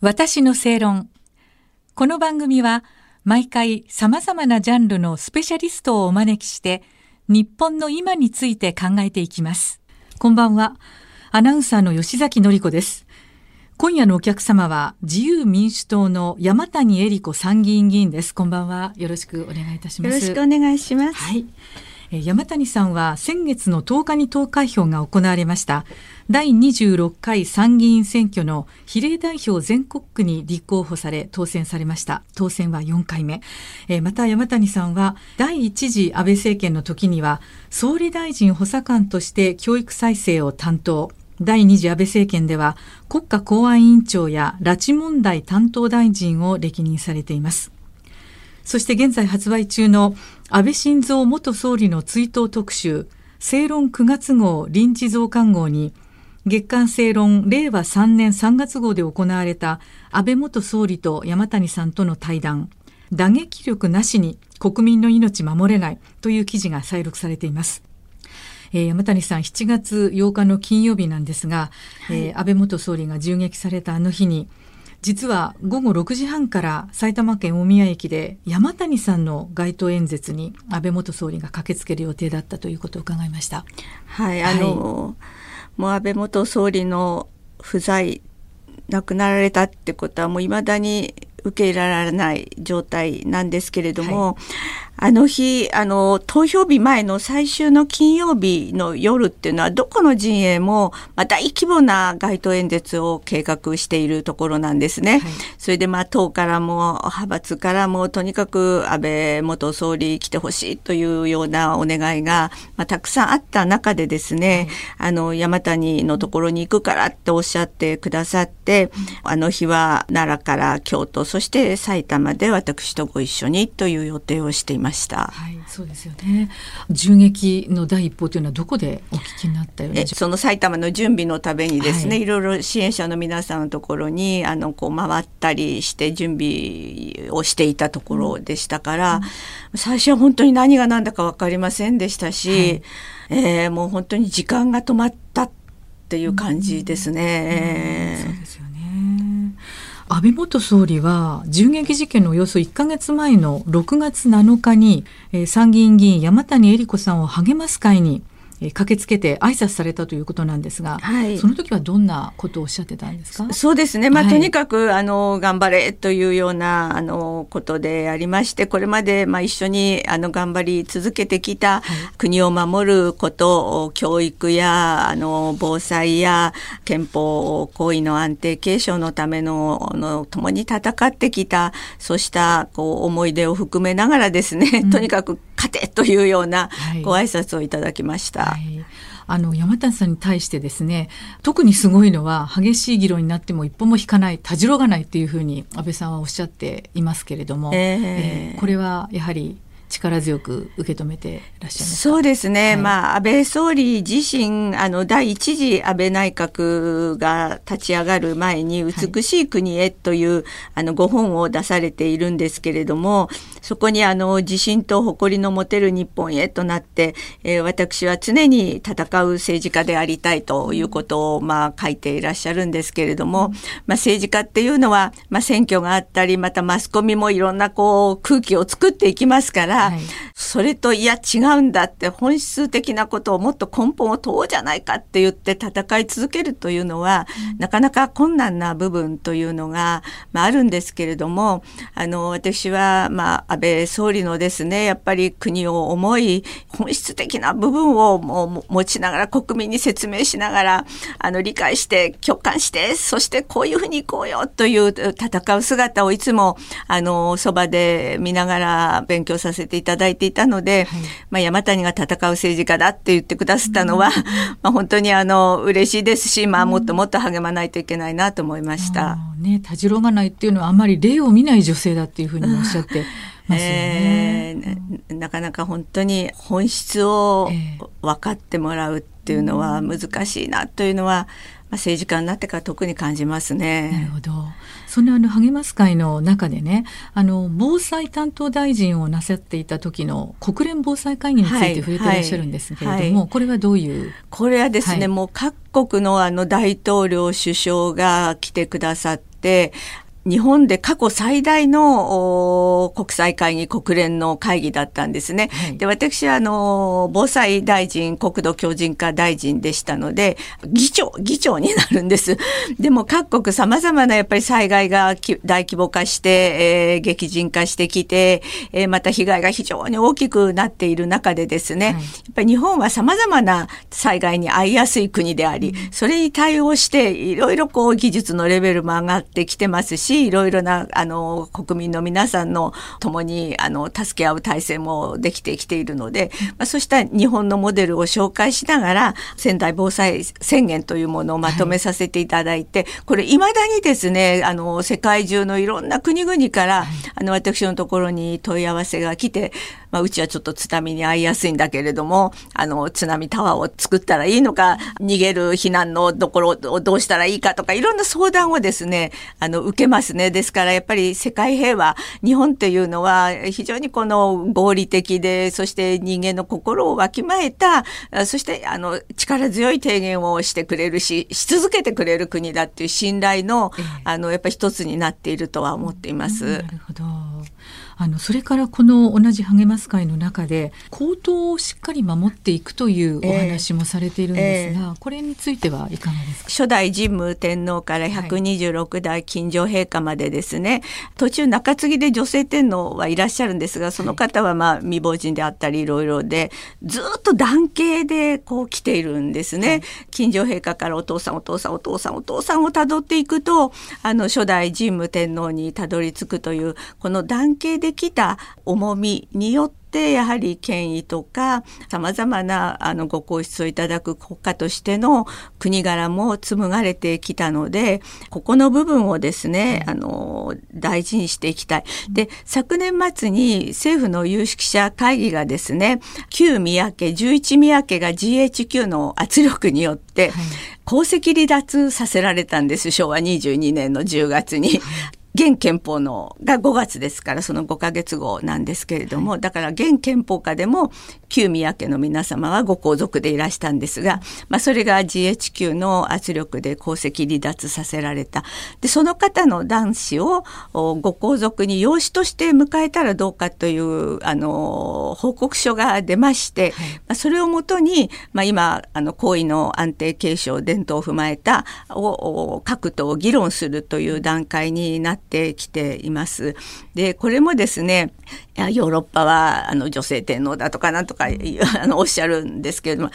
私の正論。この番組は毎回様々なジャンルのスペシャリストをお招きして日本の今について考えていきます。こんばんは。アナウンサーの吉崎のり子です。今夜のお客様は自由民主党の山谷恵理子参議院議員です。こんばんは。よろしくお願いいたします。よろしくお願いします。はい。山谷さんは先月の10日に投開票が行われました。第26回参議院選挙の比例代表全国区に立候補され当選されました。当選は4回目。また山谷さんは第1次安倍政権の時には総理大臣補佐官として教育再生を担当。第2次安倍政権では国家公安委員長や拉致問題担当大臣を歴任されています。そして現在発売中の安倍晋三元総理の追悼特集、正論9月号臨時増刊号に、月刊正論令和3年3月号で行われた安倍元総理と山谷さんとの対談、打撃力なしに国民の命守れないという記事が再録されています。えー、山谷さん7月8日の金曜日なんですが、はい、えー、安倍元総理が銃撃されたあの日に実は午後6時半から埼玉県大宮駅で山谷さんの街頭演説に安倍元総理が駆けつける予定だったということを伺いました。はい、あの、はい、もう安倍元総理の不在亡くなられたってことはもう未だに受け入れられない状態なんですけれども、はいあの日、あの、投票日前の最終の金曜日の夜っていうのは、どこの陣営も、まあ、大規模な街頭演説を計画しているところなんですね。はい、それで、まあ、党からも、派閥からも、とにかく安倍元総理来てほしいというようなお願いが、まあ、たくさんあった中でですね、はい、あの、山谷のところに行くからっておっしゃってくださって、あの日は奈良から京都、そして埼玉で私とご一緒にという予定をしています。ました。はい、そうですよね。銃撃の第一報というのはどこでお聞きになったようその埼玉の準備のためにですね、はい、いろいろ支援者の皆さんのところにあのこう回ったりして準備をしていたところでしたから、うん、最初は本当に何が何だか分かりませんでしたし、はい、えー、もう本当に時間が止まったっていう感じですね。うんうん、そうですよね。安倍元総理は銃撃事件のおよそ1か月前の6月7日に、えー、参議院議員山谷恵理子さんを励ます会に駆けつけて挨拶されたということなんですが、はい、その時はどんなことをおっしゃってたんですか？そうですね、まあ、はい、とにかくあの頑張れというようなあのことでありましてこれまでまあ一緒にあの頑張り続けてきた国を守ること、教育やあの防災や憲法行為の安定継承のためのの共に戦ってきたそうしたこう思い出を含めながらですね、うん、とにかく勝てというようなご挨拶をいただきました。はい。はいあの山谷さんに対してですね特にすごいのは激しい議論になっても一歩も引かないたじろがないっていうふうに安倍さんはおっしゃっていますけれども、えー、えー、これはやはり力強く受け止めてらっしゃいますそうですね、はい、まあ、安倍総理自身あの第一次安倍内閣が立ち上がる前に「美しい国へ」という、はい、あのご本を出されているんですけれどもそこにあの自信と誇りの持てる日本へとなって、えー、私は常に戦う政治家でありたいということを、まあ、書いていらっしゃるんですけれども、まあ、政治家っていうのは、まあ、選挙があったりまたマスコミもいろんなこう空気を作っていきますからはい、それといや違うんだって本質的なことをもっと根本を問おうじゃないかって言って戦い続けるというのは、うん、なかなか困難な部分というのが、まあ、あるんですけれどもあの私は、まあ、安倍総理のですねやっぱり国を思い本質的な部分をも持ちながら国民に説明しながらあの理解して共感してそしてこういうふうに行こうよという戦う姿をいつもあのそばで見ながら勉強させていただいていたので、はい、まあ、山谷が戦う政治家だって言ってくださったのは、うん、まあ、本当にあの嬉しいですし、まあ、もっともっと励まないといけないなと思いました。うん、ね、たじろがないっていうのはあんまり例を見ない女性だっていうふうにおっしゃって。ますよね、えー、なかなか本当に本質を分かってもらうっていうのは難しいなというのは、まあ、政治家になってから特に感じますね。なるほど。そのあの励ます会の中でね、あの防災担当大臣をなさっていた時の国連防災会議について触れていらっしゃるんですけれども、はいはい、これはどういう？これはですね、はい、もう各国のあの大統領首相が来てくださって。って日本で過去最大の国際会議、国連の会議だったんですね。はい、で、私は、あの、防災大臣、国土強靭化大臣でしたので、議長、議長になるんです。でも各国様々なやっぱり災害が大規模化して、えー、激甚化してきて、えー、また被害が非常に大きくなっている中でですね、はい、やっぱり日本は様々な災害に遭いやすい国であり、それに対応して、いろいろこう技術のレベルも上がってきてますし、いろいろなあの国民の皆さんの共にあの助け合う体制もできてきているので、まあ、そうした日本のモデルを紹介しながら仙台防災宣言というものをまとめさせていただいて、はい、これいまだにですねあの世界中のいろんな国々から、はい、あの私のところに問い合わせが来てまあ、うちはちょっと津波に遭いやすいんだけれども、あの、津波タワーを作ったらいいのか、逃げる避難のところをどうしたらいいかとか、いろんな相談をですね、あの、受けますね。ですから、やっぱり世界平和、日本っていうのは、非常にこの合理的で、そして人間の心をわきまえた、そして、あの、力強い提言をしてくれるし、し続けてくれる国だっていう信頼の、あの、やっぱり一つになっているとは思っています。なるほど。あのそれからこの同じ励ます会の中で口頭をしっかり守っていくというお話もされているんですが、えーえ。ー、これについてはいかがですか？初代神武天皇から126代金城陛下までですね、はい、途中中継ぎで女性天皇はいらっしゃるんですがその方はまあ未亡人であったりいろいろでずっと男系でこう来ているんですね、はい、金城陛下からお父さんお父さんお父さんお父さんをたどっていくとあの初代神武天皇にたどり着くというこの男系でできた重みによってやはり権威とか様々なあのご皇室をいただく国家としての国柄も紡がれてきたのでここの部分をですね、あの大事にしていきたい。で昨年末に政府の有識者会議がですね旧宮家11宮家が GHQ の圧力によって、皇籍離脱させられたんです昭和22年の10月に。現憲法のが5月ですからその5ヶ月後なんですけれども、だから現憲法下でも旧宮家の皆様はご皇族でいらしたんですが、まあ、それが GHQ の圧力で皇籍離脱させられた。でその方の男子をご皇族に養子として迎えたらどうかというあの報告書が出まして、はい、まあ、それをもとに、まあ、今あの皇位の安定継承伝統を踏まえたを各党を議論するという段階になってきています。でこれもですねヨーロッパはあの女性天皇だとかなんとかあのおっしゃるんですけれども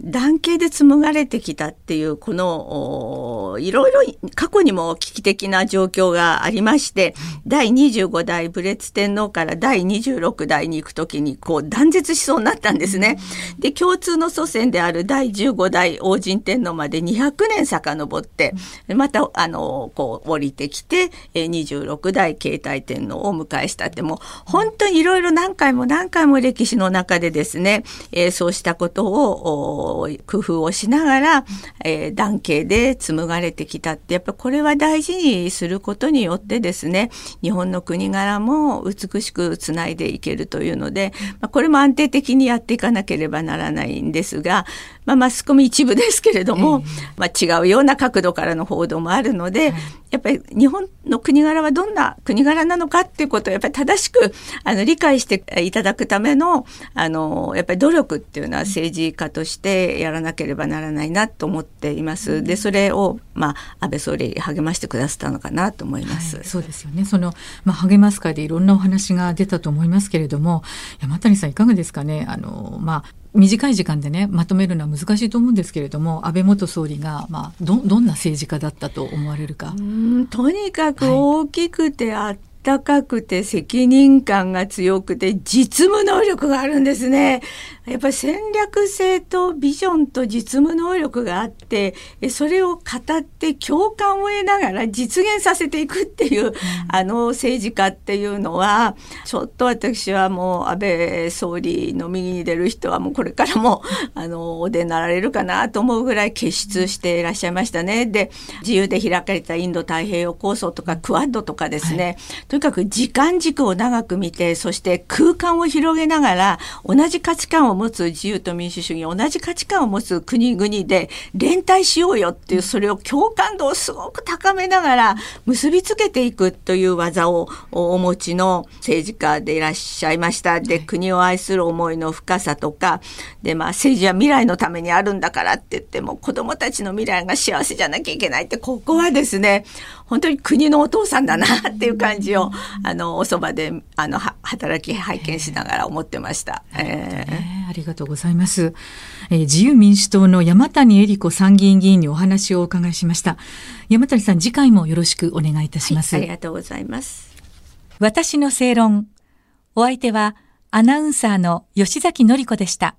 男系で紡がれてきたっていうこのいろいろ過去にも危機的な状況がありまして第25代武列天皇から第26代に行く時にこう断絶しそうになったんですね。で共通の祖先である第15代王神天皇まで200年遡ってまたあのこう降りてきて26代慶太天皇をお迎えしたってもう本当にいろいろ何回も何回も歴史の中でですね、えー、そうしたことを工夫をしながら、えー、男系で紡がれてきたってやっぱこれは大事にすることによってですね日本の国柄も美しくつないでいけるというので、まあ、これも安定的にやっていかなければならないんですが、まあ、マスコミ一部ですけれども、まあ、違うような角度からの報道もあるので、やっぱり日本の国柄はどんな国柄なのかっていうことをやっぱり正しくあの理解していただくためのあのやっぱり努力っていうのは政治家としてやらなければならないなと思っています。でそれをまあ安倍総理励ましてくださったのかなと思います。はい、そうですよね。そのまあ励ます会でいろんなお話が出たと思いますけれども、山谷さんいかがですかね？あのまあ短い時間でねまとめるのは難しいと思うんですけれども安倍元総理が、まあ、どどんな政治家だったと思われるか。とにかく大きくて圧高くて責任感が強くて実務能力があるんですね。やっぱり戦略性とビジョンと実務能力があってそれを語って共感を得ながら実現させていくっていう、うん、あの政治家っていうのはちょっと私はもう安倍総理の右に出る人はもうこれからも あのお出になられるかなと思うぐらい傑出していらっしゃいましたね。で自由で開かれたインド太平洋構想とかクアッドとかですね、はい、とにかく時間軸を長く見て、そして空間を広げながら、同じ価値観を持つ自由と民主主義、同じ価値観を持つ国々で連帯しようよっていう、それを共感度をすごく高めながら結びつけていくという技をお持ちの政治家でいらっしゃいました。で、国を愛する思いの深さとか、で、まあ政治は未来のためにあるんだからって言っても、子供たちの未来が幸せじゃなきゃいけないって、ここはですね、本当に国のお父さんだなっていう感じを、あの、おそばで、あの、働き拝見しながら思ってました。えー、ありがとうございます。えー、自由民主党の山谷恵理子参議院議員にお話をお伺いしました。山谷さん、次回もよろしくお願いいたします。はい、ありがとうございます。私の正論。お相手は、アナウンサーの吉崎のり子でした。